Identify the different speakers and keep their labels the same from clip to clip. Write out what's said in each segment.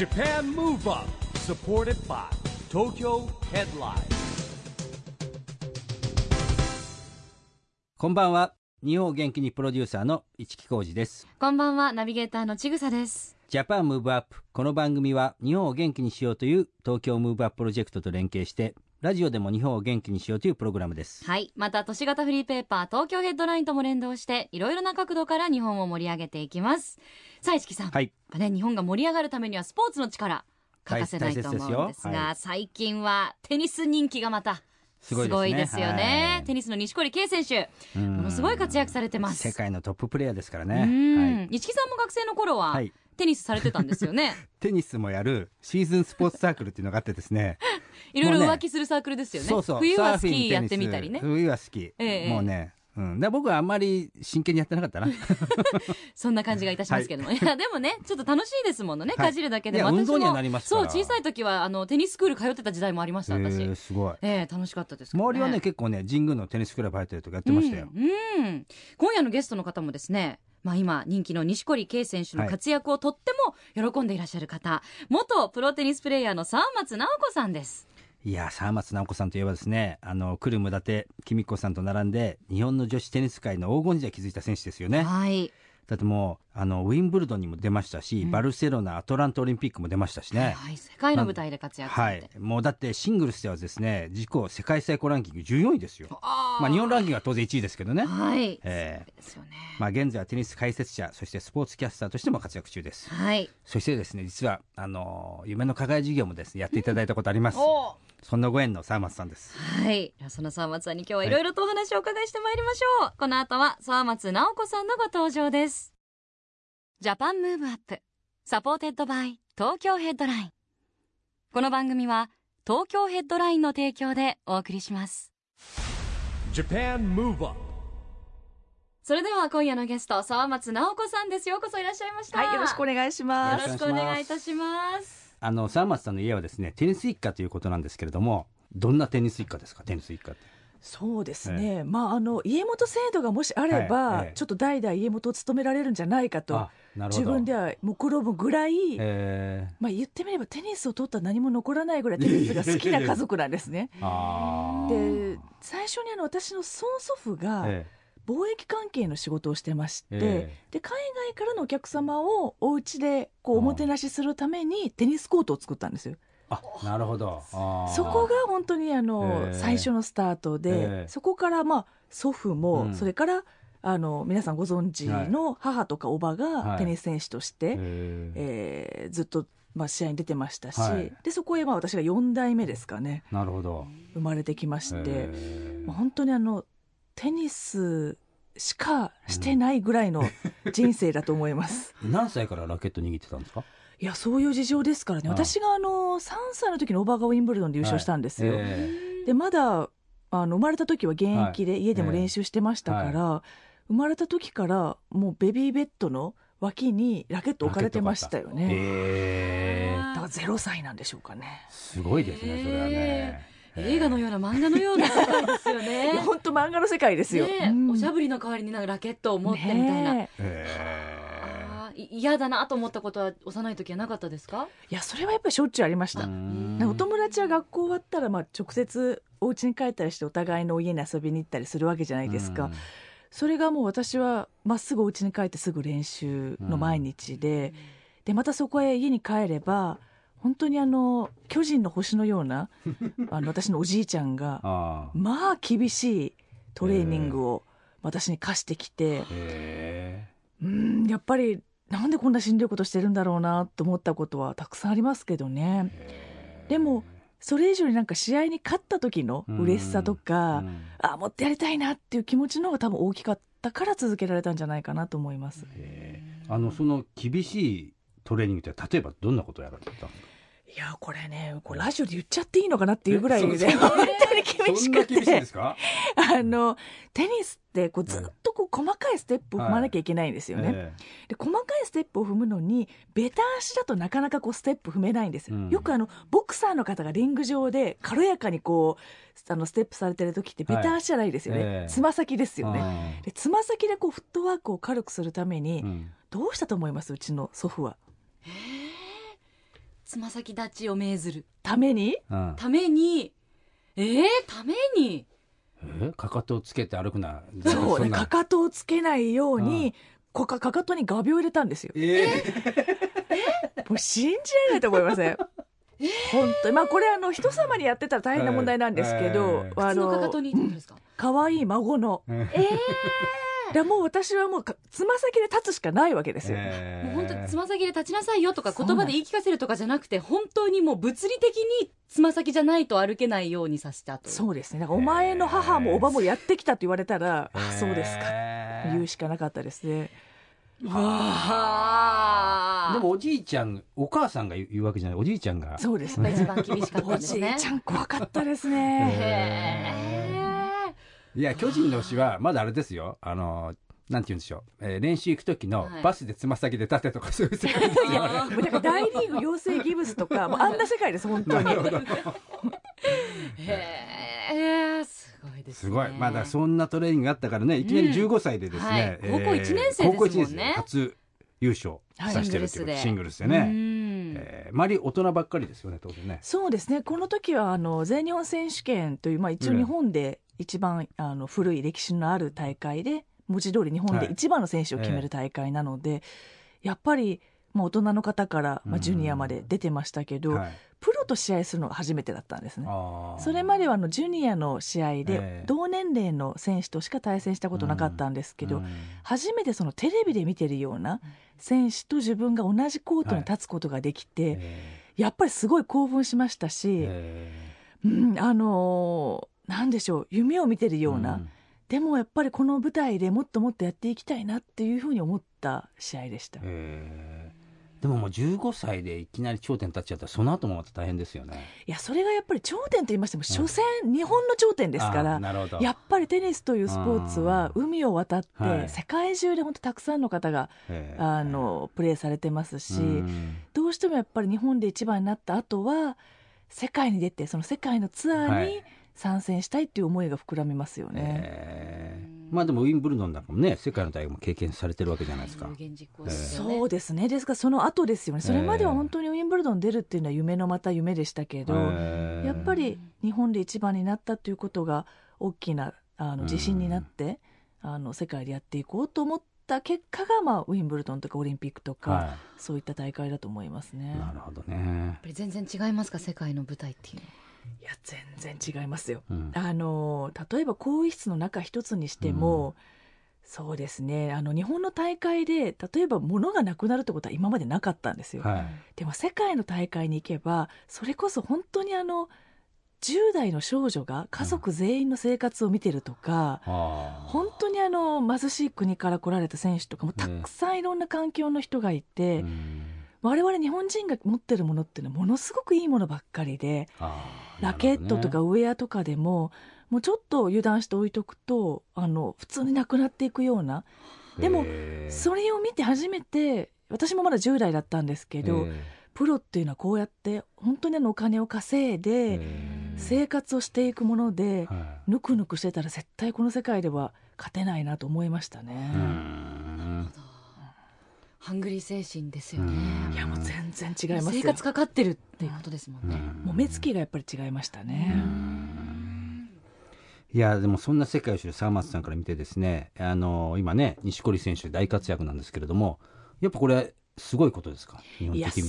Speaker 1: JAPAN MOVE UP SUPPORTED BY TOKYO HEADLINE.
Speaker 2: こんばんは。日本を元気にプロデューサーの一木広治です。
Speaker 3: こんばんは、ナビゲーターのちぐさです。
Speaker 2: JAPAN MOVE UP。この番組は日本を元気にしようという東京ムーブアッププロジェクトと連携してラジオでも日本を元気にしようというプログラムです
Speaker 3: はい。また、都市型フリーペーパー、東京ヘッドラインとも連動して、いろいろな角度から日本を盛り上げていきます。さあ、市木さん。
Speaker 2: はい
Speaker 3: ね、日本が盛り上がるためにはスポーツの力、欠かせないと思うんですが、
Speaker 2: はい
Speaker 3: 最近はテニス人気がまた、
Speaker 2: すごいですね
Speaker 3: よね。
Speaker 2: はい
Speaker 3: テニスの錦織圭選手、
Speaker 2: うん
Speaker 3: ものすごい活躍されてます。
Speaker 2: 世界のトッププレーヤーですから
Speaker 3: う
Speaker 2: ね
Speaker 3: ん。市木さんも学生の頃は、
Speaker 2: はい
Speaker 3: テニスされてたんですよね。
Speaker 2: テニスもやるシーズンスポーツサークルっていうのがあってですね
Speaker 3: いろいろ浮気するサークルですよね。
Speaker 2: そうそう。
Speaker 3: 冬はスキーやってみたりね。
Speaker 2: 冬はスキー、
Speaker 3: ええ
Speaker 2: もうねうん、で僕はあんまり真剣にやってなかったな。
Speaker 3: そんな感じがいたしますけども、い、やでもねちょっと楽しいですものね、
Speaker 2: はい。
Speaker 3: かじるだけで。私もそう小さい時はあのテニススクール通ってた時代もありました私、
Speaker 2: えーすごい
Speaker 3: ええ楽しかったですね、
Speaker 2: 周りはね結構ね神宮のテニスクラブ入ってるとかやってましたよ、
Speaker 3: うん、うん。今夜のゲストの方もですねまあ今人気の錦織圭選手の活躍をとっても喜んでいらっしゃる方、元プロテニスプレーヤーの沢松直子さんです
Speaker 2: いや沢松直子さんといえばですねあの来る無駄手公子さんと並んで日本の女子テニス界の黄金時代築いた選手ですよね。
Speaker 3: はい。
Speaker 2: だってもうあのウィンブルドンにも出ましたし、
Speaker 3: うん。
Speaker 2: バルセロナアトランタオリンピックも出ましたしね。
Speaker 3: はい、世界の舞台で活躍さ
Speaker 2: はい。もうだってシングルスではですね自己世界最高ランキング14位ですよ。まあ日本ランキングは当然1位ですけどね、
Speaker 3: はい、
Speaker 2: えー
Speaker 3: ですよね。
Speaker 2: まあ現在はテニス解説者そしてスポーツキャスターとしても活躍中です。
Speaker 3: はい。
Speaker 2: そしてですね実はあの夢の課外授業もですねやっていただいたことあります、
Speaker 3: お
Speaker 2: そんなご縁の沢松さんです
Speaker 3: はい。その沢松さんに今日はいろいろとお話をお伺いしてまいりましょう。この後は沢松直子さんのご登場です。JAPAN MOVE UP. SUPPORTED BY TOKYO HEADLINE。この番組は東京ヘッドラインの提供でお送りします。それでは今夜のゲスト、沢松奈生子さんです。ようこそいらっしゃいました。
Speaker 4: はい、よろしくお願いします。
Speaker 3: よろしくお願いいたします。
Speaker 2: あの沢松さんの家はですねテニス一家ということなんですけれどもどんなテニス一家ですか？テニス一家って。
Speaker 4: そうですね。まあ、あの家元制度がもしあれば、
Speaker 2: はいええ。
Speaker 4: ちょっと代々家元を務められるんじゃないかと自分では目論むぐらい。
Speaker 2: え
Speaker 4: まあ、言ってみればテニスを取ったら何も残らないぐらいテニスが好きな家族なんですね。で最初にあの私の曽祖父が
Speaker 2: え
Speaker 4: 貿易関係の仕事をしてまして、
Speaker 2: え
Speaker 4: で海外からのお客様をお家でこうおもてなしするためにテニスコートを作ったんですよ。
Speaker 2: あなるほど。
Speaker 4: そこが本当にあの、
Speaker 2: ええ。
Speaker 4: 最初のスタートで、
Speaker 2: ええ。
Speaker 4: そこからまあ祖父も、
Speaker 2: うん。
Speaker 4: それからあの皆さんご存知の母とかおば
Speaker 2: はい。
Speaker 4: がテニス選手として、
Speaker 2: え。ー
Speaker 4: えーずっと、まあ、試合に出てましたし、
Speaker 2: はい。
Speaker 4: でそこへまあ私が4代目ですかね。
Speaker 2: なるほど。
Speaker 4: 生まれてきまして、
Speaker 2: え。ー
Speaker 4: まあ本当にあのテニスしかしてないぐらいの人生だと思います。
Speaker 2: 何歳からラケット握ってたんですか？
Speaker 4: いやそういう事情ですからね。
Speaker 2: ああ。
Speaker 4: 私があの3歳の時におばがウィンブルドンで優勝したんですよ。
Speaker 2: はいえ。
Speaker 4: でまだあの生まれた時は現役で家でも練習してましたから、生まれた時からもうベビーベッドの脇にラケット置かれてましたよ
Speaker 2: ー
Speaker 4: ね。
Speaker 2: えー
Speaker 4: だから0歳なんでしょうかね。
Speaker 2: すごいですねそれはね
Speaker 3: 映画のような漫画のような世界ですよ
Speaker 4: い
Speaker 3: ね
Speaker 4: や。本当漫画の世界ですよ。
Speaker 3: ねえ
Speaker 4: うん
Speaker 3: おしゃぶりの代わりになんかラケットを持ってみたいな。
Speaker 4: ね
Speaker 3: 嫌だなと思ったことは幼い時はなかったですか？
Speaker 4: えいやそれはやっぱりしょっちゅうありました。
Speaker 2: ー
Speaker 4: お友達は学校終わったらまあ直接お家に帰ったりしてお互いの家に遊びに行ったりするわけじゃないですか。それがもう私はまっすぐお家に帰ってすぐ練習の毎日で、でまたそこへ家に帰れば本当にあの巨人の星のような あの私のおじいちゃんが
Speaker 2: あ
Speaker 4: まあ厳しいトレーニングを私に課してきて
Speaker 2: ー、へ
Speaker 4: うんやっぱりなんでこんなしんどいことしてるんだろうなと思ったことはたくさんありますけどね。でもそれ以上になんか試合に勝った時の嬉しさとか、
Speaker 2: うん。
Speaker 4: あもっとやりたいなっていう気持ちの方が多分大きかったから続けられたんじゃないかなと思います。
Speaker 2: へーあのその厳しいトレーニングって例えばどんなことをやられてたんですか
Speaker 4: いやこれねこれラジオで言っちゃっていいのかなっていうぐらい
Speaker 2: え
Speaker 4: ね本当に厳しくて。
Speaker 2: すか？
Speaker 4: あのテニスってこうずっとこう細かいステップを踏まなきゃいけないんですよね。
Speaker 2: え
Speaker 4: で細かいステップを踏むのにベタ足だとなかなかこうステップ踏めないんですよ、
Speaker 2: うん。
Speaker 4: よくあのボクサーの方がリング上で軽やかにこうあのステップされてる時ってベタ足じゃないですよね、
Speaker 2: はいええ。
Speaker 4: つま先です
Speaker 2: え
Speaker 4: よね、でつま先でこうフットワークを軽くするために、
Speaker 2: うん。
Speaker 4: どうしたと思います？うちの祖父は
Speaker 3: つま先立ちを命ずる。
Speaker 4: ために？
Speaker 2: うん。
Speaker 3: ために？えー、ために？
Speaker 2: え？かかとをつけて歩くな。
Speaker 4: そうね。
Speaker 2: んな。
Speaker 4: かかとをつけないよう
Speaker 2: うん。
Speaker 4: に、こかかかとに画鋲を入れたんですよ。
Speaker 2: え
Speaker 4: もう信じられないと思いません。本当に。まあこれあの人様にやってたら大変な問題なんですけど、
Speaker 2: え
Speaker 4: あ
Speaker 3: 靴のかかと
Speaker 4: の
Speaker 3: にってことですか、
Speaker 4: 可愛い孫の。
Speaker 2: ー
Speaker 3: え
Speaker 4: でもう私はもうかつま先で立つしかないわけですよ、
Speaker 2: えー。
Speaker 3: もう本当につま先で立ちなさいよとか言葉で言い聞かせるとかじゃなくて本当にもう物理的につま先じゃないと歩けないようにさせたと。
Speaker 4: そうですね。お前の母もおばもやってきたと言われたら、あそうですか。
Speaker 2: えー
Speaker 4: 言うしかなかったですね。
Speaker 3: うわー。
Speaker 2: でもおじいちゃんお母さんが言うわけじゃない。おじいちゃんが。
Speaker 4: そうですね。
Speaker 3: 一番厳しかったですね。
Speaker 4: じいちゃん怖かったです
Speaker 3: へ
Speaker 4: ね
Speaker 3: ー
Speaker 2: いや巨人の詩はまだあれですよ。あのなんて言うんでしょう、えー練習行く時の
Speaker 3: はい。
Speaker 2: バスでつま先で立てとかそういう世界ですよ
Speaker 4: だから大リーグ養成ギブスとか もうあんな世界です本当に。
Speaker 3: へえすごいですね。
Speaker 2: すごい。まだそんなトレーニングがあったからねいきなり15歳でですね、
Speaker 3: 高校一年生ですもんね。
Speaker 2: 高校一年生で初優勝させてるっていうシングルスで。
Speaker 3: う
Speaker 2: ね、
Speaker 3: ん。
Speaker 2: えー、周り大人ばっかりですよね当然ね。
Speaker 4: そうですね。この時はあの全日本選手権という、まあ、一応日本で一番あの古い歴史のある大会で文字通り日本で一番の選手を決める大会なので、やっぱり、まあ、大人の方から、まあ、ジュニアまで出てましたけど、
Speaker 2: はい。
Speaker 4: プロと試合するのが初めてだったんですね。それまではあのジュニアの試合
Speaker 2: ええ。
Speaker 4: で同年齢の選手としか対戦したことなかったんですけど、
Speaker 2: うん。
Speaker 4: 初めてそのテレビで見てるような選手と自分が同じコートに立つことができて、
Speaker 2: え
Speaker 4: やっぱりすごい興奮しましたし、うん、あのーなんでしょう夢を見てる
Speaker 2: ー
Speaker 4: ような、
Speaker 2: ん。
Speaker 4: でもやっぱりこの舞台でもっともっとやっていきたいなっていうふうに思った試合でした。
Speaker 2: え。ーでももう15歳でいきなり頂点立っちゃったらその後もまた大変ですよね。
Speaker 4: いやそれがやっぱり頂点と言いましても、所詮日本の頂点ですから。やっぱりテニスというスポーツは海を渡って
Speaker 2: はい。
Speaker 4: 世界中で本当たくさんの方が
Speaker 2: え。ー
Speaker 4: あのプレーされてますし
Speaker 2: うん。
Speaker 4: どうしてもやっぱり日本で一番になった後は世界に出てその世界のツアーに
Speaker 2: はい
Speaker 4: 参戦したいっていう思いが膨らみますよね。
Speaker 2: えー。まあでもウィンブルドンなんかもね世界の大会も経験されてるわけじゃないですか。
Speaker 4: そうですね。ですからその後ですよね。それまでは本当にウィンブルドン出るっていうのは夢のまた夢でしたけど、
Speaker 2: えー。
Speaker 4: やっぱり日本で一番になったということが大きなあの自信になって、あの世界でやっていこうと思った結果が、まあ、ウィンブルドンとかオリンピックとか、
Speaker 2: は
Speaker 4: そういった大会だと思いますね。
Speaker 2: い、。なるほどね。
Speaker 3: やっぱり全然違いますか？世界の舞台っていうのはい
Speaker 4: や全然違いますよ。
Speaker 2: うん。
Speaker 4: あの例えば更衣室の中一つにしても、そうですね。あの日本の大会で例えば物がなくなるってことは今までなかったんですよ。
Speaker 2: はい。
Speaker 4: でも世界の大会に行けばそれこそ本当にあの10代の少女が家族全員の生活を見てるとか、
Speaker 2: あー。
Speaker 4: 本当にあの貧しい国から来られた選手とかもたくさんいろんな環境の人がいて、
Speaker 2: うん
Speaker 4: 我々日本人が持ってるものっていうのはものすごくいいものばっかりでラケットとかウェアとかでももうちょっと油断して置いとくとあの普通になくなっていくような。でもそれを見て初めて私もまだ10代だったんですけど、
Speaker 2: へ
Speaker 4: プロっていうのはこうやって本当にあのお金を稼い
Speaker 2: ー
Speaker 4: で
Speaker 2: へ
Speaker 4: 生活をしていくものでぬくぬくしてたら絶対この世界では勝てないなと思いましたね。
Speaker 2: うん
Speaker 3: ハングリー精神ですよね。
Speaker 2: うん。
Speaker 4: いやもう全然違いますよ。
Speaker 3: 生活かかってるっていうことですもんね、
Speaker 4: もう目つきがやっぱり違いましたね。
Speaker 2: いやでもそんな世界を知る沢松さんから見てですねあの今ね錦織選手大活躍なんですけれどもやっぱこれすごいことですか？日本的に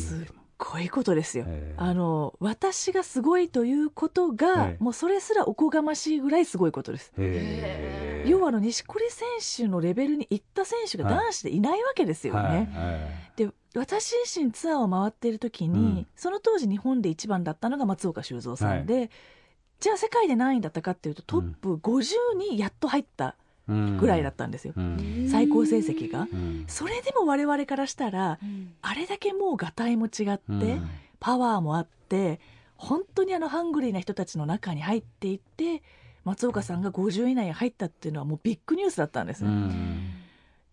Speaker 4: ごいことですよ。
Speaker 2: えー
Speaker 4: あの私がすごいということが、
Speaker 2: ええ。
Speaker 4: もうそれすらおこがましいぐらいすごいことです。
Speaker 2: へー
Speaker 4: 要はあの錦織選手のレベルに行った選手が男子でいないわけですよね。
Speaker 2: はいはい。
Speaker 4: で私自身ツアーを回っている時に、
Speaker 2: うん。
Speaker 4: その当時日本で一番だったのが松岡修造さんで、じゃあ世界で何位だったかっていうとトップ50にやっと入ったぐらいだったんですよ、
Speaker 2: うん。
Speaker 4: 最高成績が。
Speaker 2: うん。
Speaker 4: それでも我々からしたら
Speaker 3: うん。
Speaker 4: あれだけもうがたいも違って、
Speaker 2: うん。
Speaker 4: パワーもあって本当にあのハングリーな人たちの中に入っていって松岡さんが50位以内に入ったっていうのはもうビッグニュースだったんです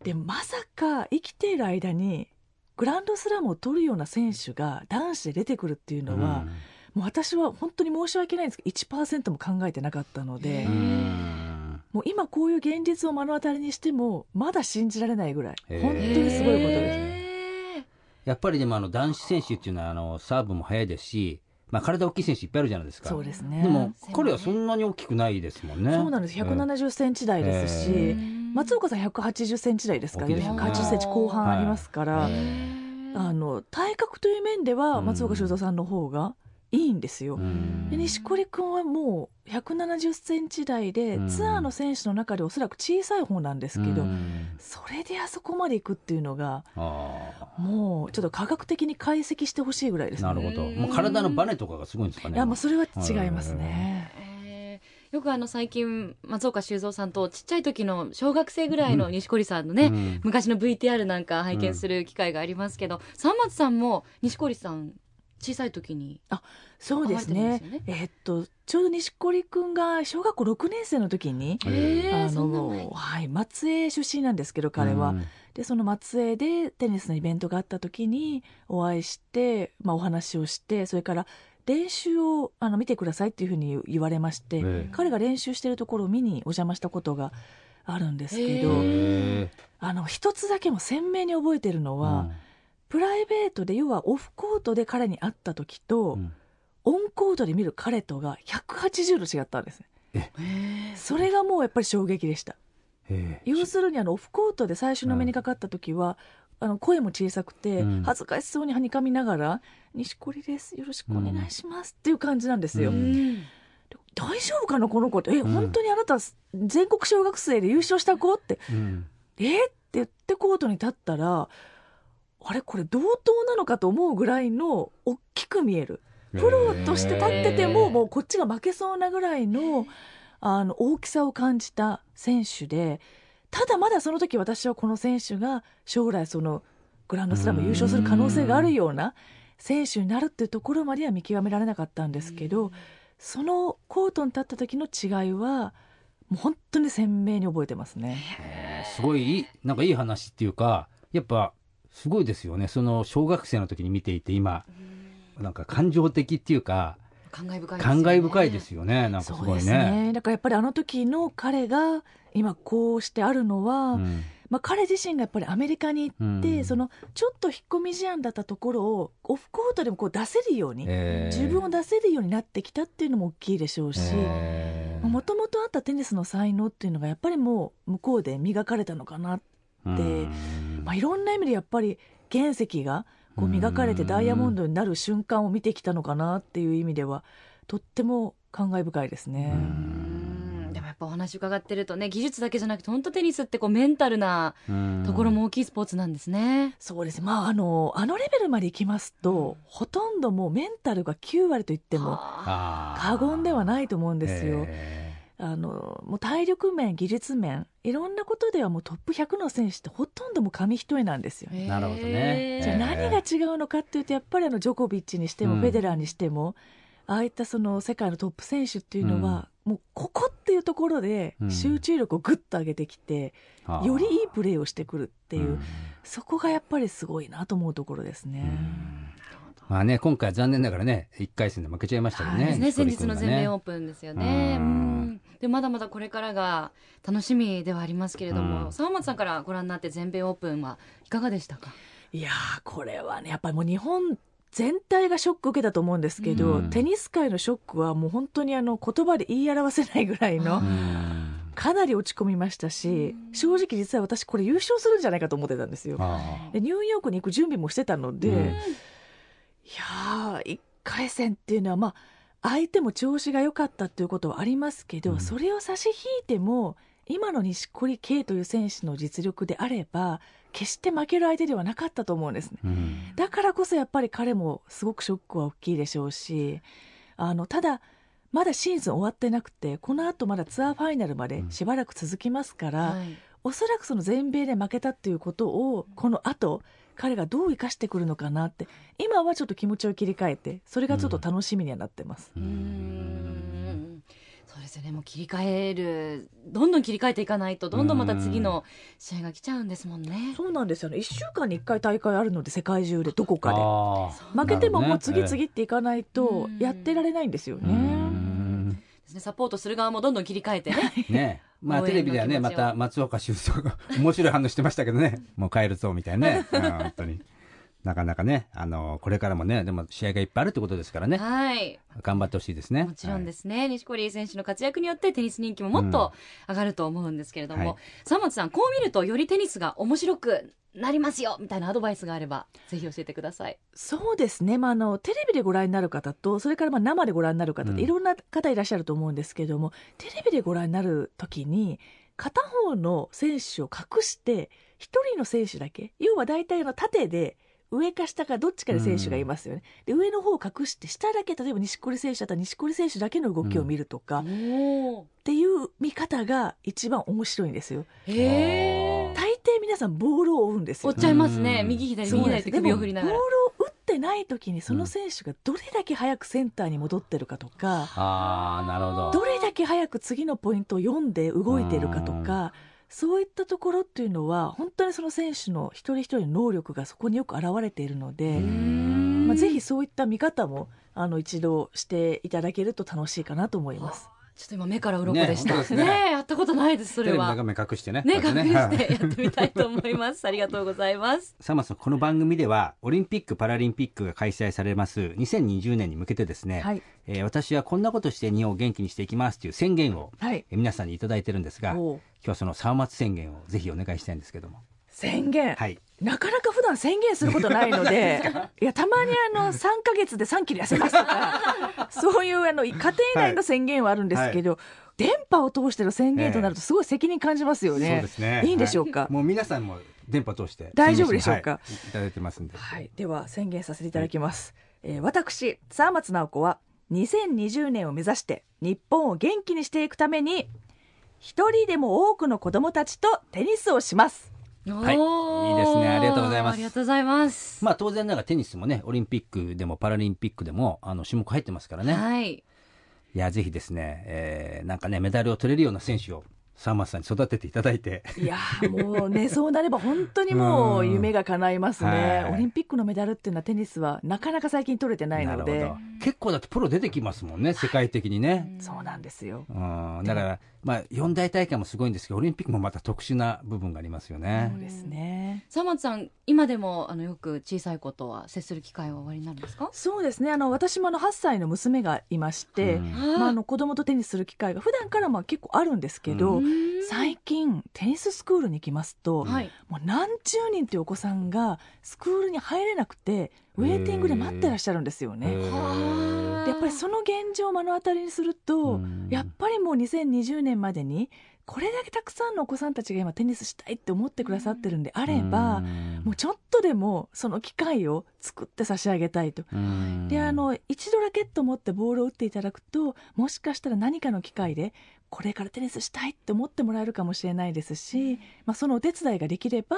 Speaker 4: でまさか生きている間にグランドスラムを取るような選手が男子で出てくるっていうのは、もう私は本当に申し訳ないんですけど1%も考えてなかったので、
Speaker 2: うん
Speaker 4: もう今こういう現実を目の当たりにしてもまだ信じられないぐらい。本当にすごいことです。
Speaker 3: へ
Speaker 2: やっぱりでもあの男子選手っていうのはあのサーブも速いですし、まあ、体大きい選手いっぱいあるじゃないですか。
Speaker 4: そうですね。
Speaker 2: でも彼はそんなに大きくないですもんね。
Speaker 4: そうなんです。170センチ台ですし、
Speaker 2: え
Speaker 4: 松岡さん180センチ台ですからね。
Speaker 2: 大きいですよね。
Speaker 4: 180センチ後半ありますから、
Speaker 2: え
Speaker 4: あの体格という面では
Speaker 2: うん。
Speaker 4: 松岡修造さんの方がいいんですよ。
Speaker 2: うん
Speaker 4: で錦織君はもう170センチ台で、
Speaker 2: うん
Speaker 4: ツアーの選手の中でおそらく小さい方なんですけど、
Speaker 2: うん
Speaker 4: それであそこまで行くっていうのが
Speaker 2: あ
Speaker 4: もうちょっと科学的に解析してほしいぐらいですね。
Speaker 2: ーなるほど。もう体のバネとかがすごいんですかね。
Speaker 4: いやもうそれは違いますね。
Speaker 3: えーよくあの最近松岡修造さんとちっちゃい時の小学生ぐらいの錦織さんのね、
Speaker 2: うん
Speaker 3: 昔の VTR なんか拝見する機会がありますけど、三松さんも錦織さん小さい時に
Speaker 4: そうですね。
Speaker 3: 関わってるんですよ
Speaker 4: えっとちょうど錦織君が小学校6年生の時に、
Speaker 2: え
Speaker 3: え
Speaker 4: あのはい、松江出身なんですけど彼は、
Speaker 2: うん
Speaker 4: でその松江でテニスのイベントがあった時にお会いして、まあ、お話をしてそれから練習をあの見てくださいっていうふうに言われまして、
Speaker 2: ええ。
Speaker 4: 彼が練習してるところを見にお邪魔したことがあるんですけど、
Speaker 3: へ
Speaker 2: へ
Speaker 4: あの一つだけも鮮明に覚えてるの
Speaker 2: ー
Speaker 4: は、プライベートで要はオフコートで彼に会った時と、
Speaker 2: うん。
Speaker 4: オンコートで見る彼とが180度違ったんですね。
Speaker 3: えー。
Speaker 4: それがもうやっぱり衝撃でした。要するにあのオフコートで最初の目にかかった時は、あの声も小さくて、
Speaker 2: うん。
Speaker 4: 恥ずかしそうにはにかみながら「錦織です。よろしくお願いします」っていう感じなんですよ。
Speaker 2: う
Speaker 3: うんん
Speaker 4: 大丈夫かなこの子って「え、
Speaker 2: うん
Speaker 4: 本当にあなた全国小学生で優勝した子?」って。
Speaker 2: うん「
Speaker 4: え？って言ってコートに立ったらあれこれ同等なのかと思うぐらいの大きく見える。プロとして立ってても、もうこっちが負けそうなぐらいのあの大きさを感じた選手でただまだその時私はこの選手が将来そのグランドスラム優勝する可能性があるような選手になるっていうところまでは見極められなかったんですけど、そのコートに立った時の違いはもう本当に鮮明に覚えてますね。
Speaker 2: すごいなんかいい話っていうかやっぱすごいですよね。その小学生の時に見ていて今なんか感情的っていうか
Speaker 3: 感慨深いですよね。
Speaker 2: 感慨深いですよね。なんかすごいね。
Speaker 4: ね。だからやっぱりあの時の彼が今こうしてあるのは、
Speaker 2: うん。
Speaker 4: まあ、彼自身がやっぱりアメリカに行って、
Speaker 2: うん。
Speaker 4: そのちょっと引っ込み思案だったところをオフコートでもこう出せるように、
Speaker 2: えー
Speaker 4: 自分を出せるようになってきたっていうのも大きいでしょうし
Speaker 2: えー
Speaker 4: もともとあったテニスの才能っていうのがやっぱりもう向こうで磨かれたのかな、
Speaker 2: うん
Speaker 4: まあ、いろんな意味でやっぱり原石がこう磨かれてダイヤモンドになる瞬間を見てきたのかなっていう意味ではとっても感慨深いですね。
Speaker 3: うん。でもやっぱお話伺ってるとね技術だけじゃなくて本当テニスってこうメンタルなところも大きいスポーツなんですね。
Speaker 4: そうです。ね、まあ、あのあのレベルまでいきますと、ほとんどもうメンタルが9割と言っても
Speaker 3: はあ。
Speaker 4: 過言ではないと思うんですよ。
Speaker 2: え
Speaker 4: あのもう体力面、技術面、いろんなことではもうトップ100の選手ってほとんどもう紙一重なんですよ。
Speaker 2: なるほどね。
Speaker 4: じゃあ
Speaker 2: えー。
Speaker 4: 何が違うのかっていうと、やっぱりあのジョコビッチにしても、
Speaker 2: うん。
Speaker 4: フェデラーにしても、ああいったその世界のトップ選手っていうのは、もうここっていうところで
Speaker 2: うん。
Speaker 4: 集中力をぐっと上げてきて、
Speaker 2: ー
Speaker 4: よりいいプレーをしてくるっていう、
Speaker 2: うん。
Speaker 4: そこがやっぱりすごいなと思うところですね。
Speaker 2: まあね今回残念ながらね1回戦で負けちゃいましたけどね。
Speaker 3: ね。先日の全米オープンですよね。でまだまだこれからが楽しみではありますけれども、
Speaker 2: うん。
Speaker 3: 沢松さんからご覧になって全米オープンはいかがでしたか？
Speaker 4: いやーこれはねやっぱりもう日本全体がショック受けたと思うんですけど、
Speaker 2: うん。
Speaker 4: テニス界のショックはもう本当にあの言葉で言い表せないぐらいの
Speaker 2: うん。
Speaker 4: かなり落ち込みましたし正直実は私これ優勝するんじゃないかと思ってたんですよ。ニューヨークに行く準備もしてたので、
Speaker 2: うん
Speaker 4: いやー1回戦っていうのはまあ相手も調子が良かったっていうことはありますけど、
Speaker 2: うん。
Speaker 4: それを差し引いても今の錦織圭という選手の実力であれば決して負ける相手ではなかったと思うんですね。
Speaker 2: ーうん。
Speaker 4: だからこそやっぱり彼もすごくショックは大きいでしょうしあのただまだシーズン終わってなくてこの後まだツアーファイナルまでしばらく続きますから、
Speaker 3: はい。
Speaker 4: おそらくその全米で負けたっていうことをこの後彼がどう生かしてくるのかなって今はちょっと気持ちを切り替えてそれがちょっと楽しみにはなってます。
Speaker 3: うーん。そうですよね。もう切り替えるどんどん切り替えていかないとどんどんまた次の試合が来ちゃうんですもんね。
Speaker 4: そうなんですよね。1週間に1回大会あるので世界中でどこかで。負けてももう次々っていかないとやってられないんですよ
Speaker 2: う
Speaker 4: ね。
Speaker 2: ん。
Speaker 3: ですね。サポートする側もどんどん切り替えてね。
Speaker 2: ねまあテレビではねまた松岡修造が面白い反応してましたけどね。もう帰るぞみたいなね。うん本当になかなかね、あのこれからもね、でも試合がいっぱいあるってことですからね、
Speaker 3: はい。
Speaker 2: 頑張ってほしいですね。
Speaker 3: もちろんですすね、錦織選手の活躍によってテニス人気ももっと上がると思うんですけれども、
Speaker 2: はい。
Speaker 3: 沢松さん、こう見るとよりテニスが面白くなりますよみたいなアドバイスがあれば、ぜひ教えてください。
Speaker 4: そうですね、まあ、あのテレビでご覧になる方とそれからまあ生でご覧になる方、
Speaker 2: うん。
Speaker 4: いろんな方いらっしゃると思うんですけどもテレビでご覧になる時に片方の選手を隠して一人の選手だけ要は大体の縦で上か下かどっちかで選手がいますよね、で上の方を隠して下だけ例えば錦織選手だったら錦織選手だけの動きを見るとか、っ
Speaker 3: お
Speaker 4: ていう見方が一番面白いんですよ
Speaker 3: へえ。
Speaker 4: 大抵皆さんボールを追うんですよ
Speaker 3: 追っちゃいますね。
Speaker 2: うん
Speaker 3: 右左右左って首を振りながら。
Speaker 4: ボールを打ってない時にその選手がどれだけ早くセンターに戻ってるかとか、
Speaker 2: ああ、なるほど。
Speaker 4: どれだけ早く次のポイントを読んで動いてるかとか、そういったところっていうのは本当にその選手の一人一人の能力がそこによく現れているので、
Speaker 2: ん
Speaker 4: まあ、ぜひそういった見方もあの一度していただけると楽しいかなと思います。
Speaker 3: ちょっと今目から鱗でした。
Speaker 2: ねね
Speaker 3: ねえやったことないです、それは。
Speaker 2: テレビの画面隠してね。
Speaker 3: ね、隠してやってみたいと思います。ありがとうございます。
Speaker 2: さまさん、この番組では、オリンピック・パラリンピックが開催されます2020年に向けてですね、
Speaker 4: はい、
Speaker 2: えー私はこんなことして日本を元気にしていきますという宣言を、
Speaker 4: はい
Speaker 2: えー皆さんにいただいてるんですが、今日はその沢松宣言をぜひお願いしたいんですけども。
Speaker 4: 宣言、
Speaker 2: はい。
Speaker 4: なかなか普段宣言することないので、いや、たまにあの、3ヶ月で3キロ痩せますとか、そういうあの、家庭内の宣言はあるんですけど、電波を通しての宣言となるとすごい責任感じますよね。
Speaker 2: そうですね。
Speaker 4: いいんでしょうか？
Speaker 2: はいもう皆さんも電波通して。
Speaker 4: 大丈夫でしょうか？
Speaker 2: はいいただいてますんで。
Speaker 4: はい。では、宣言させていただきます。えー私、沢松直子は、2020年を目指して、日本を元気にしていくために、一人でも多くの子供たちとテニスをします。
Speaker 2: はいいいですねありがとうございます
Speaker 3: ありがとうございます。
Speaker 2: まあ当然ながらテニスもね、オリンピックでもパラリンピックでも、あの、種目入ってますからね。
Speaker 3: はい。
Speaker 2: いや、ぜひですね、えーなんかね、メダルを取れるような選手を、沢松さんに育てていただいて、
Speaker 4: いやーもうね、そうなれば本当にもう
Speaker 2: うん
Speaker 4: 夢が叶いますね。
Speaker 2: はい
Speaker 4: オリンピックのメダルっていうのはテニスはなかなか最近取れてないので。
Speaker 2: 結構だってプロ出てきますもんね、世界的にね。
Speaker 4: そうなんですよ。
Speaker 2: うん、だから、まあ、四大大会もすごいんですけど、オリンピックもまた特殊な部分がありますよね
Speaker 4: そう。ですね。
Speaker 3: 沢松さん、今でもあのよく小さい子とは接する機会はおありになるんですか？
Speaker 4: そうですね。あの、私もあの8歳の娘がいまして、
Speaker 2: うん
Speaker 4: まあ、あの子供とテニスする機会が普段からまあ結構あるんですけど、最近テニススクールに行きますと、
Speaker 3: はい。
Speaker 4: もう何十人というお子さんがスクールに入れなくてウェイティングで待ってらっしゃるんですよね。やっぱりその現状を目の当たりにすると、
Speaker 2: うん
Speaker 4: やっぱりもう2020年までにこれだけたくさんのお子さんたちが今テニスしたいって思ってくださってるんであれば、
Speaker 2: うん
Speaker 4: もうちょっとでもその機会を作って差し上げたいと。
Speaker 2: うん
Speaker 4: であの一度ラケットを持ってボールを打っていただくともしかしたら何かの機会でこれからテニスしたいって思ってもらえるかもしれないですし、まあ、そのお手伝いができれば、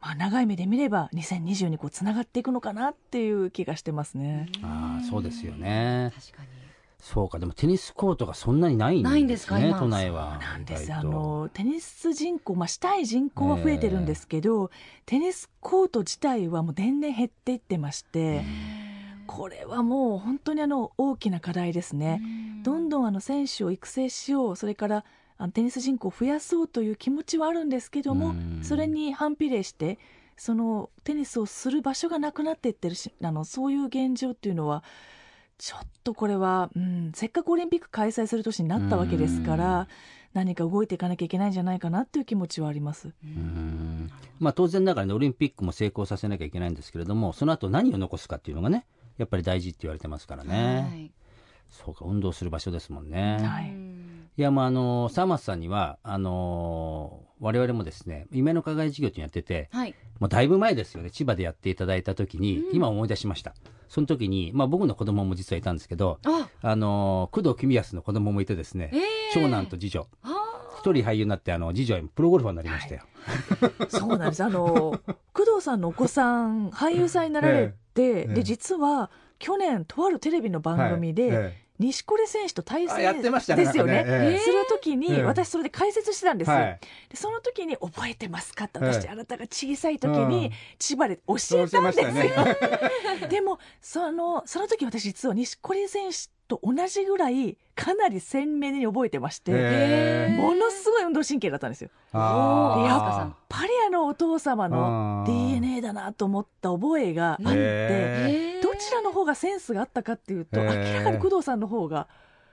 Speaker 4: まあ、長い目で見れば2020にこうつながっていくのかなっていう気がしてますね。
Speaker 2: ああ、そうですよね。
Speaker 3: 確かに。
Speaker 2: そうか、でもテニスコートがそんなにないんですね。
Speaker 3: ないんですか今
Speaker 2: 都内は。
Speaker 4: なんですあのテニス人口、まあ、したい人口は増えてるんですけど、テニスコート自体はもう年々減っていってまして、これはもう本当にあの大きな課題ですね。どんどんあの選手を育成しよう、それからあのテニス人口を増やそうという気持ちはあるんですけども
Speaker 2: うん、
Speaker 4: それに反比例して、そのテニスをする場所がなくなっていってるし、あのそういう現状っていうのは、ちょっとこれは、うん、せっかくオリンピック開催する年になったわけですか
Speaker 2: うん
Speaker 4: ら、何か動いていかなきゃいけないんじゃないかなっていう気持ちはあります。
Speaker 2: うんまあ当然ながらね、オリンピックも成功させなきゃいけないんですけれども、その後何を残すかっていうのがね、やっぱり大事って言われてますからね。
Speaker 3: はい
Speaker 2: そうか、運動する場所ですもんね。
Speaker 4: はい
Speaker 3: うん
Speaker 2: いや、まあ、あの、サーマスさんには、あの、我々もですね、夢の課外事業ってやってて、
Speaker 3: はい。
Speaker 2: もうだいぶ前ですよね、千葉でやっていただいた時に、今思い出しました。その時に、まあ僕の子供も実はいたんですけど、
Speaker 3: あ、
Speaker 2: あの、工藤公康の子供もいてですね、
Speaker 3: えー
Speaker 2: 長男と次女、
Speaker 3: あ
Speaker 2: 一人俳優になって、あの、次女は今プロゴルファーになりましたよ。
Speaker 4: そうなんです。あの、工藤さんのお子さん、俳優さんになられて、
Speaker 2: ええ
Speaker 4: で、実は、去年、とあるテレビの番組で、
Speaker 2: はいえ
Speaker 4: 錦織選手と対戦
Speaker 2: ましたね
Speaker 4: ですよね。
Speaker 2: ねええ。
Speaker 4: する時に、
Speaker 2: ええ
Speaker 4: 私それで解説してたんです。よ、
Speaker 2: はい。
Speaker 4: でその時に「覚えてますか?」って
Speaker 2: ええ
Speaker 4: 私、あなたが小さい時
Speaker 2: うん。
Speaker 4: に千葉で教えたんです。よ、
Speaker 2: ね。
Speaker 4: でもそのその時私実は錦織選手と同じぐらいかなり鮮明に覚えてまして、ものすごい運動神経だったんですよ。
Speaker 2: あー。
Speaker 4: や
Speaker 3: っ
Speaker 4: ぱりあのお父様の DNA だなと思った覚えがあってちらの方がセンスがあったかっていうと
Speaker 2: へ
Speaker 4: 明
Speaker 2: ー
Speaker 4: らかに工藤さんの方が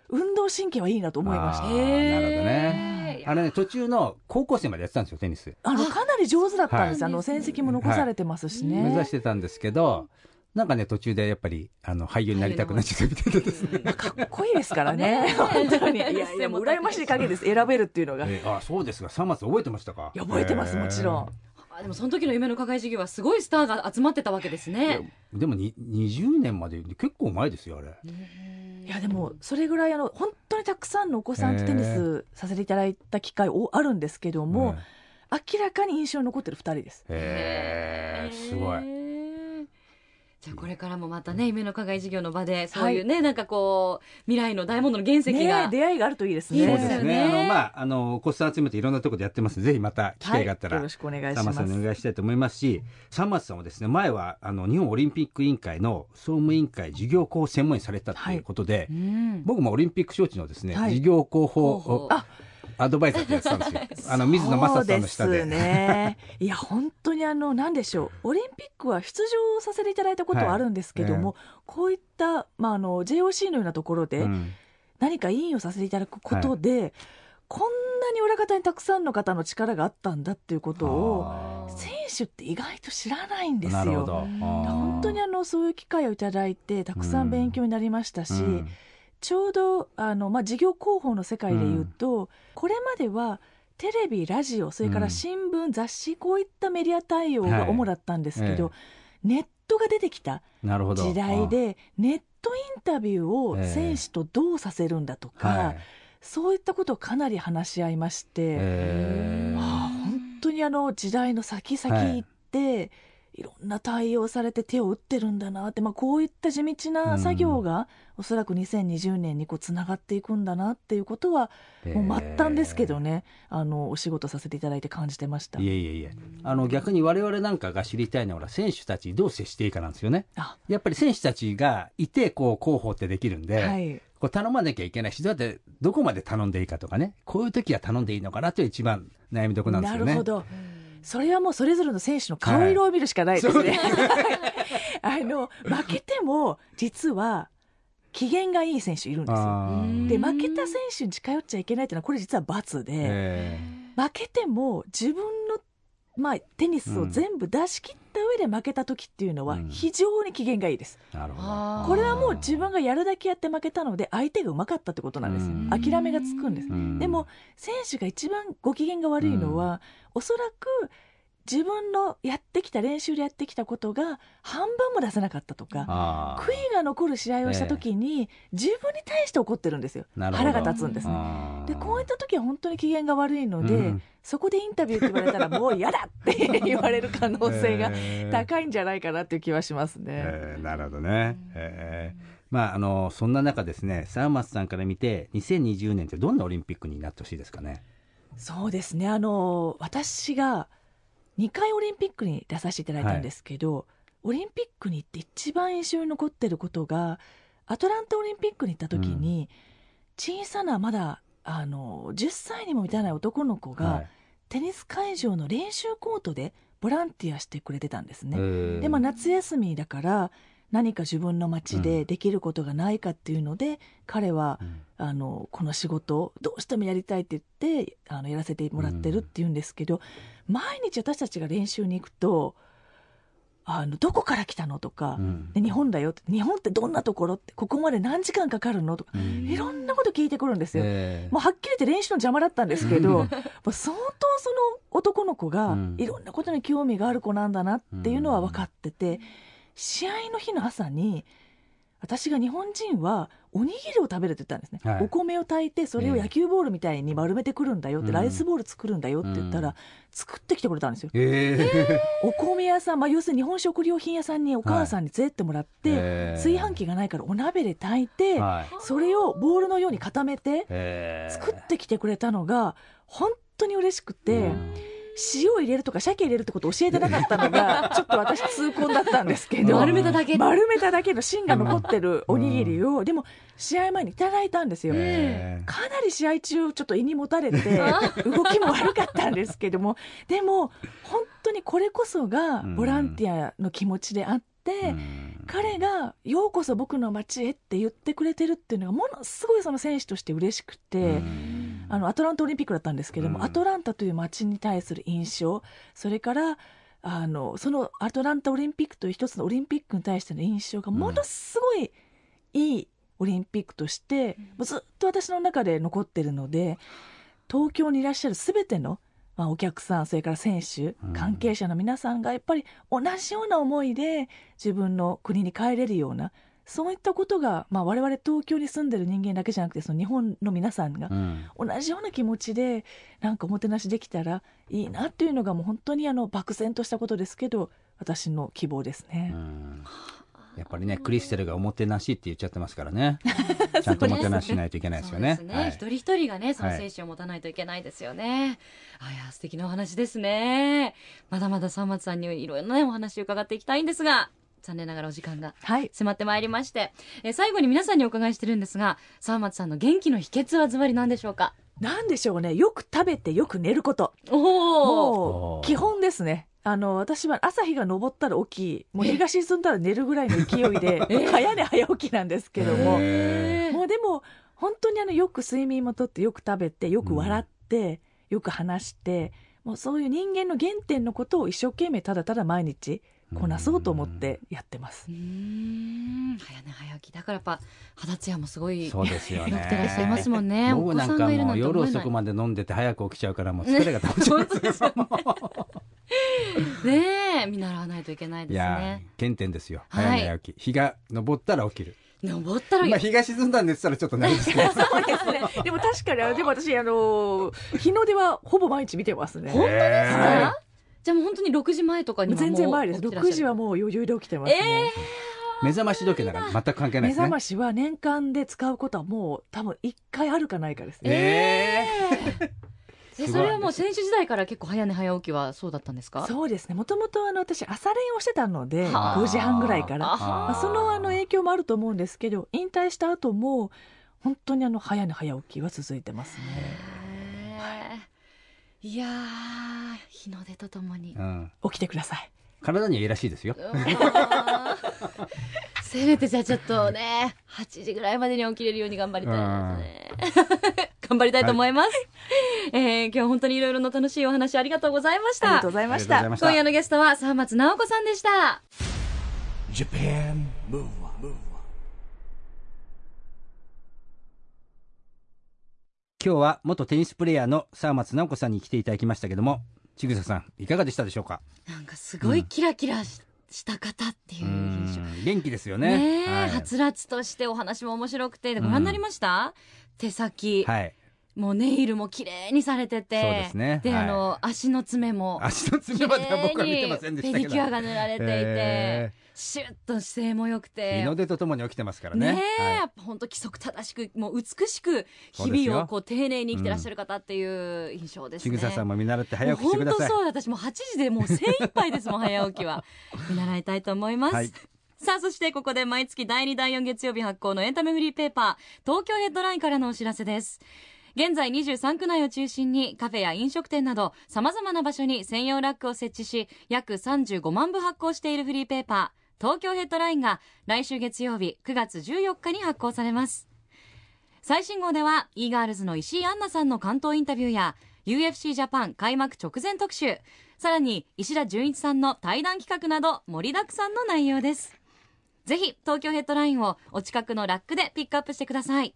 Speaker 4: 運動神経はいいなと思いました。
Speaker 2: なるほどね。あのね途中の高校生までやってたんですよテニス。
Speaker 4: あのかなり上手だったんです、
Speaker 3: はい。
Speaker 4: あの戦績も残されてますしね、
Speaker 2: 目指してたんですけどなんかね途中でやっぱりあの俳優になりたくなっちゃったみたいでですね。
Speaker 4: かっこいいですからね。本当に。いやいやもう羨ましい限りです。選べるっていうのが。い
Speaker 2: えーあそうですか3月覚えてましたか？
Speaker 4: や覚えてますもちろん
Speaker 3: あでもその時の夢の課外授業はすごいスターが集まってたわけですね。
Speaker 2: でもに20年まで結構前ですよあれ
Speaker 4: いやでもそれぐらいあの本当にたくさんのお子さんとテニスさせていただいた機会おあるんですけども、明らかに印象に残ってる2人です
Speaker 2: へえすごい
Speaker 3: い。じゃあこれからもまたね夢の課外授業の場でそういうね、なんかこう未来の大物の原石
Speaker 4: ね
Speaker 3: が、
Speaker 4: 出会いがあるといいですね。
Speaker 3: ですよね。
Speaker 2: あのまああのお子さん集めていろんなところでやってますぜひまた機会があったら、
Speaker 4: はい。よろしくお願いし
Speaker 2: さんま
Speaker 4: ます
Speaker 2: さんにお願いしたいと思いますし、三松さんはですね、前はあの日本オリンピック委員会の総務委員会事業広報専門員されたということで、
Speaker 3: うん。
Speaker 2: 僕もオリンピック招致のですね、
Speaker 4: はい。
Speaker 2: 事業広報あアドバイザーってやってたんですよ。あの水野正さんの下で。
Speaker 4: ですね。いや、本当にあの、なんでしょう。オリンピックは出場させていただいたことはあるんですけども、こういった、まあ、あの、JOC のようなところで、
Speaker 2: うん
Speaker 4: 何か委員をさせていただくことで、こんなに裏方にたくさんの方の力があったんだっていうことを、選手って意外と知らないんですよ。本当にあのそういう機会をいただいてたくさん勉強になりましたし、
Speaker 2: うん
Speaker 4: ちょうどあの、まあ、事業広報の世界でいうと、これまではテレビラジオそれから新聞、雑誌こういったメディア対応が主だったんですけど、
Speaker 2: え
Speaker 4: ネットが出てきた。時代でネットインタビューを選手とどうさせるんだとか、
Speaker 2: はい
Speaker 4: そういったことをかなり話し合いまして、
Speaker 2: えー
Speaker 4: ああ本当にあの時代の先々行って、い、ろんな対応されて手を打ってるんだなって、まあ、こういった地道な作業が、おそらく2020年にこうつながっていくんだなっていうことは、もう末端ですけどね。あのお仕事させていただいて感じてました。
Speaker 2: いえいえいえ。あの逆に我々なんかが知りたいのは選手たちにどう接していいかなんですよね。
Speaker 4: あ。
Speaker 2: やっぱり選手たちがいてこう広報ってできるんで、
Speaker 4: はい。
Speaker 2: こう頼まなきゃいけないしどうやってどこまで頼んでいいかとかね。こういう時は頼んでいいのかなという一番悩みどころなんですよね。
Speaker 4: なるほどそれはもうそれぞれの選手の顔色を見るしかないですね、あの負けても実は機嫌がいい選手いるんですよ。で負けた選手に近寄っちゃいけないっていうのはこれ実は罰で、
Speaker 2: え
Speaker 4: 負けても自分の、まあ、テニスを全部出し切った上で負けた時っていうのは
Speaker 2: うん。
Speaker 4: 非常に機嫌がいいです、
Speaker 2: ーなるほど。
Speaker 3: あー。
Speaker 4: これはもう自分がやるだけやって負けたので相手がうまかったってことなんです
Speaker 2: うん。
Speaker 4: 諦めがつくんです。
Speaker 2: うん。
Speaker 4: でも選手が一番ご機嫌が悪いのは、おそらく自分のやってきた練習でやってきたことが半分も出せなかったとか悔いが残る試合をした時に、自分に対して怒ってるんですよ。腹が立つんです。
Speaker 2: あー。
Speaker 4: でこういった時は本当に機嫌が悪いので、
Speaker 2: うん。
Speaker 4: そこでインタビューって言われたらもう嫌だって言われる可能性が
Speaker 2: えー
Speaker 4: 高いんじゃないかなっていう気はしますね。
Speaker 2: えーなるほどね、えーまああのそんな中ですね沢松さんから見て2020年ってどんなオリンピックになってほしいですかね？
Speaker 4: そうですね。あの私が2回オリンピックに出させていただいたんですけど、オリンピックに行って一番印象に残ってることがアトランタオリンピックに行った時に、小さなまだあの10歳にも満たない男の子が、
Speaker 2: はい。
Speaker 4: テニス会場の練習コートでボランティアしてくれてたんですね。
Speaker 2: えー。
Speaker 4: でまあ、夏休みだから何か自分の街でできることがないかっていうので、彼は
Speaker 2: うん
Speaker 4: あのこの仕事をどうしてもやりたいって言ってあのやらせてもらってるっていうんですけど、毎日私たちが練習に行くとあのどこから来たのとか、
Speaker 2: うん。
Speaker 4: で日本だよって日本ってどんなところってここまで何時間かかるのとか、
Speaker 2: うん。
Speaker 4: いろんなこと聞いてくるんですよ。
Speaker 2: えー
Speaker 4: もうはっきり言って練習の邪魔だったんですけど、相当その男の子が
Speaker 2: うん。
Speaker 4: いろんなことに興味がある子なんだなっていうのは分かってて、試合の日の朝に私が日本人はおにぎりを食べるって言ったんですね、
Speaker 2: はい。
Speaker 4: お米を炊いてそれを野球ボールみたいに丸めてくるんだよ。って、
Speaker 2: うん。
Speaker 4: ライスボール作るんだよって言ったら、
Speaker 2: うん。
Speaker 4: 作ってきてくれたんですよ。
Speaker 2: え
Speaker 4: お米屋さん、まあ、要するに日本食料品屋さんにお母さんに連れてってもらって、
Speaker 2: へー
Speaker 4: 炊飯器がないからお鍋で炊いて、
Speaker 2: ーはい。
Speaker 4: それをボールのように固めて
Speaker 2: えー
Speaker 4: 作ってきてくれたのが本当に嬉しくて、
Speaker 2: うん
Speaker 4: 塩を入れるとか鮭入れるってことを教えてなかったのが ちょっと私痛恨だったんですけど
Speaker 3: 丸めただけ。
Speaker 4: 丸めただけの芯が残ってるおにぎりを、でも試合前にいただいたんですよ。
Speaker 2: え。ー
Speaker 4: かなり試合中ちょっと胃にもたれて 動きも悪かったんですけどもでも本当にこれこそがボランティアの気持ちであって、
Speaker 2: うん。
Speaker 4: 彼が「ようこそ僕の街へ」って言ってくれてるっていうのがものすごいその選手として嬉しくて。
Speaker 2: うん
Speaker 4: あのアトランタオリンピックだったんですけども、
Speaker 2: うん。
Speaker 4: アトランタという街に対する印象それからあのそのアトランタオリンピックという一つのオリンピックに対しての印象がものすごいいいオリンピックとして、もうずっと私の中で残ってるので東京にいらっしゃる全ての、まあ、お客さんそれから選手
Speaker 2: うん。
Speaker 4: 関係者の皆さんがやっぱり同じような思いで自分の国に帰れるようなそういったことが、まあ、我々東京に住んでる人間だけじゃなくてその日本の皆さんが
Speaker 2: うん。
Speaker 4: 同じような気持ちでなんかおもてなしできたらいいなっていうのがもう本当にあの漠然としたことですけど私の希望ですね。
Speaker 2: うん。やっぱりねクリステルがおもてなしって言っちゃってますからね。ちゃんとおもてなししないといけないですよね。
Speaker 3: 一人一人がね、その精神を持たないといけないですよね。あいや、素敵なお話ですね。まだまだ三松さんにいろいろなね、お話を伺っていきたいんですが、残念ながらお時間が
Speaker 4: はい。
Speaker 3: 迫ってまいりまして、えー最後に皆さんにお伺いしてるんですが、三松さんの元気の秘訣はズバリ何でしょうか？
Speaker 4: なんでしょうね。よく食べてよく寝ること。
Speaker 3: お
Speaker 4: もう基本ですね。あの私は朝日が昇ったら起きもう日が沈んだら寝るぐらいの勢いで 早寝早起きなんですけども。
Speaker 2: へ
Speaker 4: もうでも本当にあのよく睡眠もとってよく食べてよく笑って、よく話してもうそういう人間の原点のことを一生懸命ただただ毎日こなそうと思ってやってます。
Speaker 3: う。ーん。早寝早起き。だからやっぱ肌ツヤもすごい
Speaker 2: そうですよね。
Speaker 3: てらっしゃいますもんね。お 子
Speaker 2: 僕なんか
Speaker 3: さんがいるなんて
Speaker 2: もう夜遅くまで飲んでて早く起きちゃうからもう疲れが溜まっちゃう
Speaker 3: 本当ですよ。ね ねえ。見習わないといけないです
Speaker 2: いや
Speaker 3: ね
Speaker 2: ー原点ですよ。
Speaker 3: はい。
Speaker 2: 早寝早起き。日が昇ったら起きる。
Speaker 3: 登ったら
Speaker 2: まあ日が沈んだんでったらちょっとないですけど。
Speaker 4: そうですね。でも確かに、でも私、あの、日の出はほぼ毎日見てますね。
Speaker 3: 本当です
Speaker 2: へ
Speaker 3: か？じゃあもう本当に6時前とかにはもう
Speaker 4: 全然前です。6
Speaker 3: 起きてらっしゃる？
Speaker 4: 時はもう余裕で起きてますね。
Speaker 2: 目覚まし時計なんか全く関係ないですね
Speaker 4: 目覚ましは年間で使うことはもう多分1回あるかないかですね。
Speaker 2: え
Speaker 3: え
Speaker 2: すごい
Speaker 3: それはもう選手時代から結構早寝早起きはそうだったんですか？
Speaker 4: そうですね。もともとあの私朝練をしてたので、
Speaker 3: はあ
Speaker 4: 5時半ぐらいから。
Speaker 3: あ
Speaker 4: まあ、そのあの影響もあると思うんですけど、引退した後も本当にあの早寝早起きは続いてますね。
Speaker 3: いやー日の出とともに。
Speaker 2: ーうん。
Speaker 4: 起きてください。
Speaker 2: 体にはいいらしいですよ。
Speaker 3: せめてじゃあちょっとね8時ぐらいまでに起きれるように頑張りたいですね。頑張りたいと思います、えー今日は本当にいろいろな楽しいお話ありがとうございました。
Speaker 4: ありがとうございました。
Speaker 2: ありがとうござい。ました。
Speaker 3: 今夜のゲストは沢松直子さんでした
Speaker 1: Japan Move Up,
Speaker 2: 今日は元テニスプレーヤーの沢松直子さんに来ていただきましたけどもちぐささんいかがでしたでしょうか？
Speaker 3: なんかすごいキラキラし,、した方っていう
Speaker 2: うん。
Speaker 3: 印象。
Speaker 2: 元気ですよ
Speaker 3: ね。はつらつとしてお話も面白くて。ご覧になりました、手先、
Speaker 2: はい。
Speaker 3: もうネイルも綺麗にされてて。
Speaker 2: そうですね。はい
Speaker 3: あの足の爪も
Speaker 2: 足の爪までは僕は見てませんでしたけど。
Speaker 3: ペディキュアが塗られていて、
Speaker 2: へ
Speaker 3: シュッと姿勢も良く
Speaker 2: ー
Speaker 3: て。
Speaker 2: 日の出とともに起きてますからね。
Speaker 3: ねえ、
Speaker 2: はい。
Speaker 3: やっぱ本当規則正しくもう美しく日々をこう丁寧に生きてらっしゃる方っていう印象ですね。
Speaker 2: ちぐささんも見習って早起きしてください。
Speaker 3: 本当そう私もう8時でもう精一杯です。もん早起きは。見習いたいと思います、
Speaker 2: はい。
Speaker 3: さあそしてここで毎月第2第4月曜日発行のエンタメフリーペーパー東京ヘッドラインからのお知らせです。現在23区内を中心にカフェや飲食店など様々な場所に専用ラックを設置し約35万部発行しているフリーペーパー東京ヘッドラインが来週月曜日9月14日に発行されます。最新号では e ガールズの石井杏奈さんの巻頭インタビューや UFC ジャパン開幕直前特集さらに石田純一さんの対談企画など盛りだくさんの内容です。ぜひ東京ヘッドラインをお近くのラックでピックアップしてください。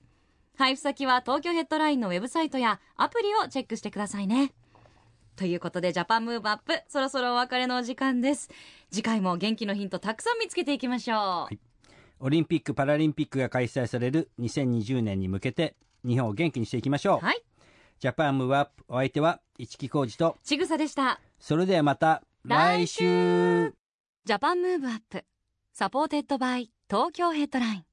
Speaker 3: 配布先は東京ヘッドラインのウェブサイトやアプリをチェックしてくださいね。ということで JAPAN MOVE UP そろそろお別れのお時間です。次回も元気のヒントたくさん見つけていきましょう、
Speaker 2: い。オリンピック・パラリンピックが開催される2020年に向けて日本を元気にしていきましょう、
Speaker 3: はい。
Speaker 2: JAPAN MOVE UP お相手は一木広治と
Speaker 3: ちぐさでした。
Speaker 2: それではまた来週。
Speaker 3: JAPAN MOVE UP SUPPORTED BY TOKYO HEADLINE。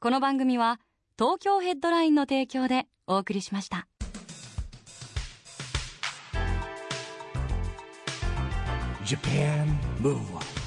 Speaker 3: この番組は東京ヘッドラインの提供でお送りしました。
Speaker 1: Japan. Move. Up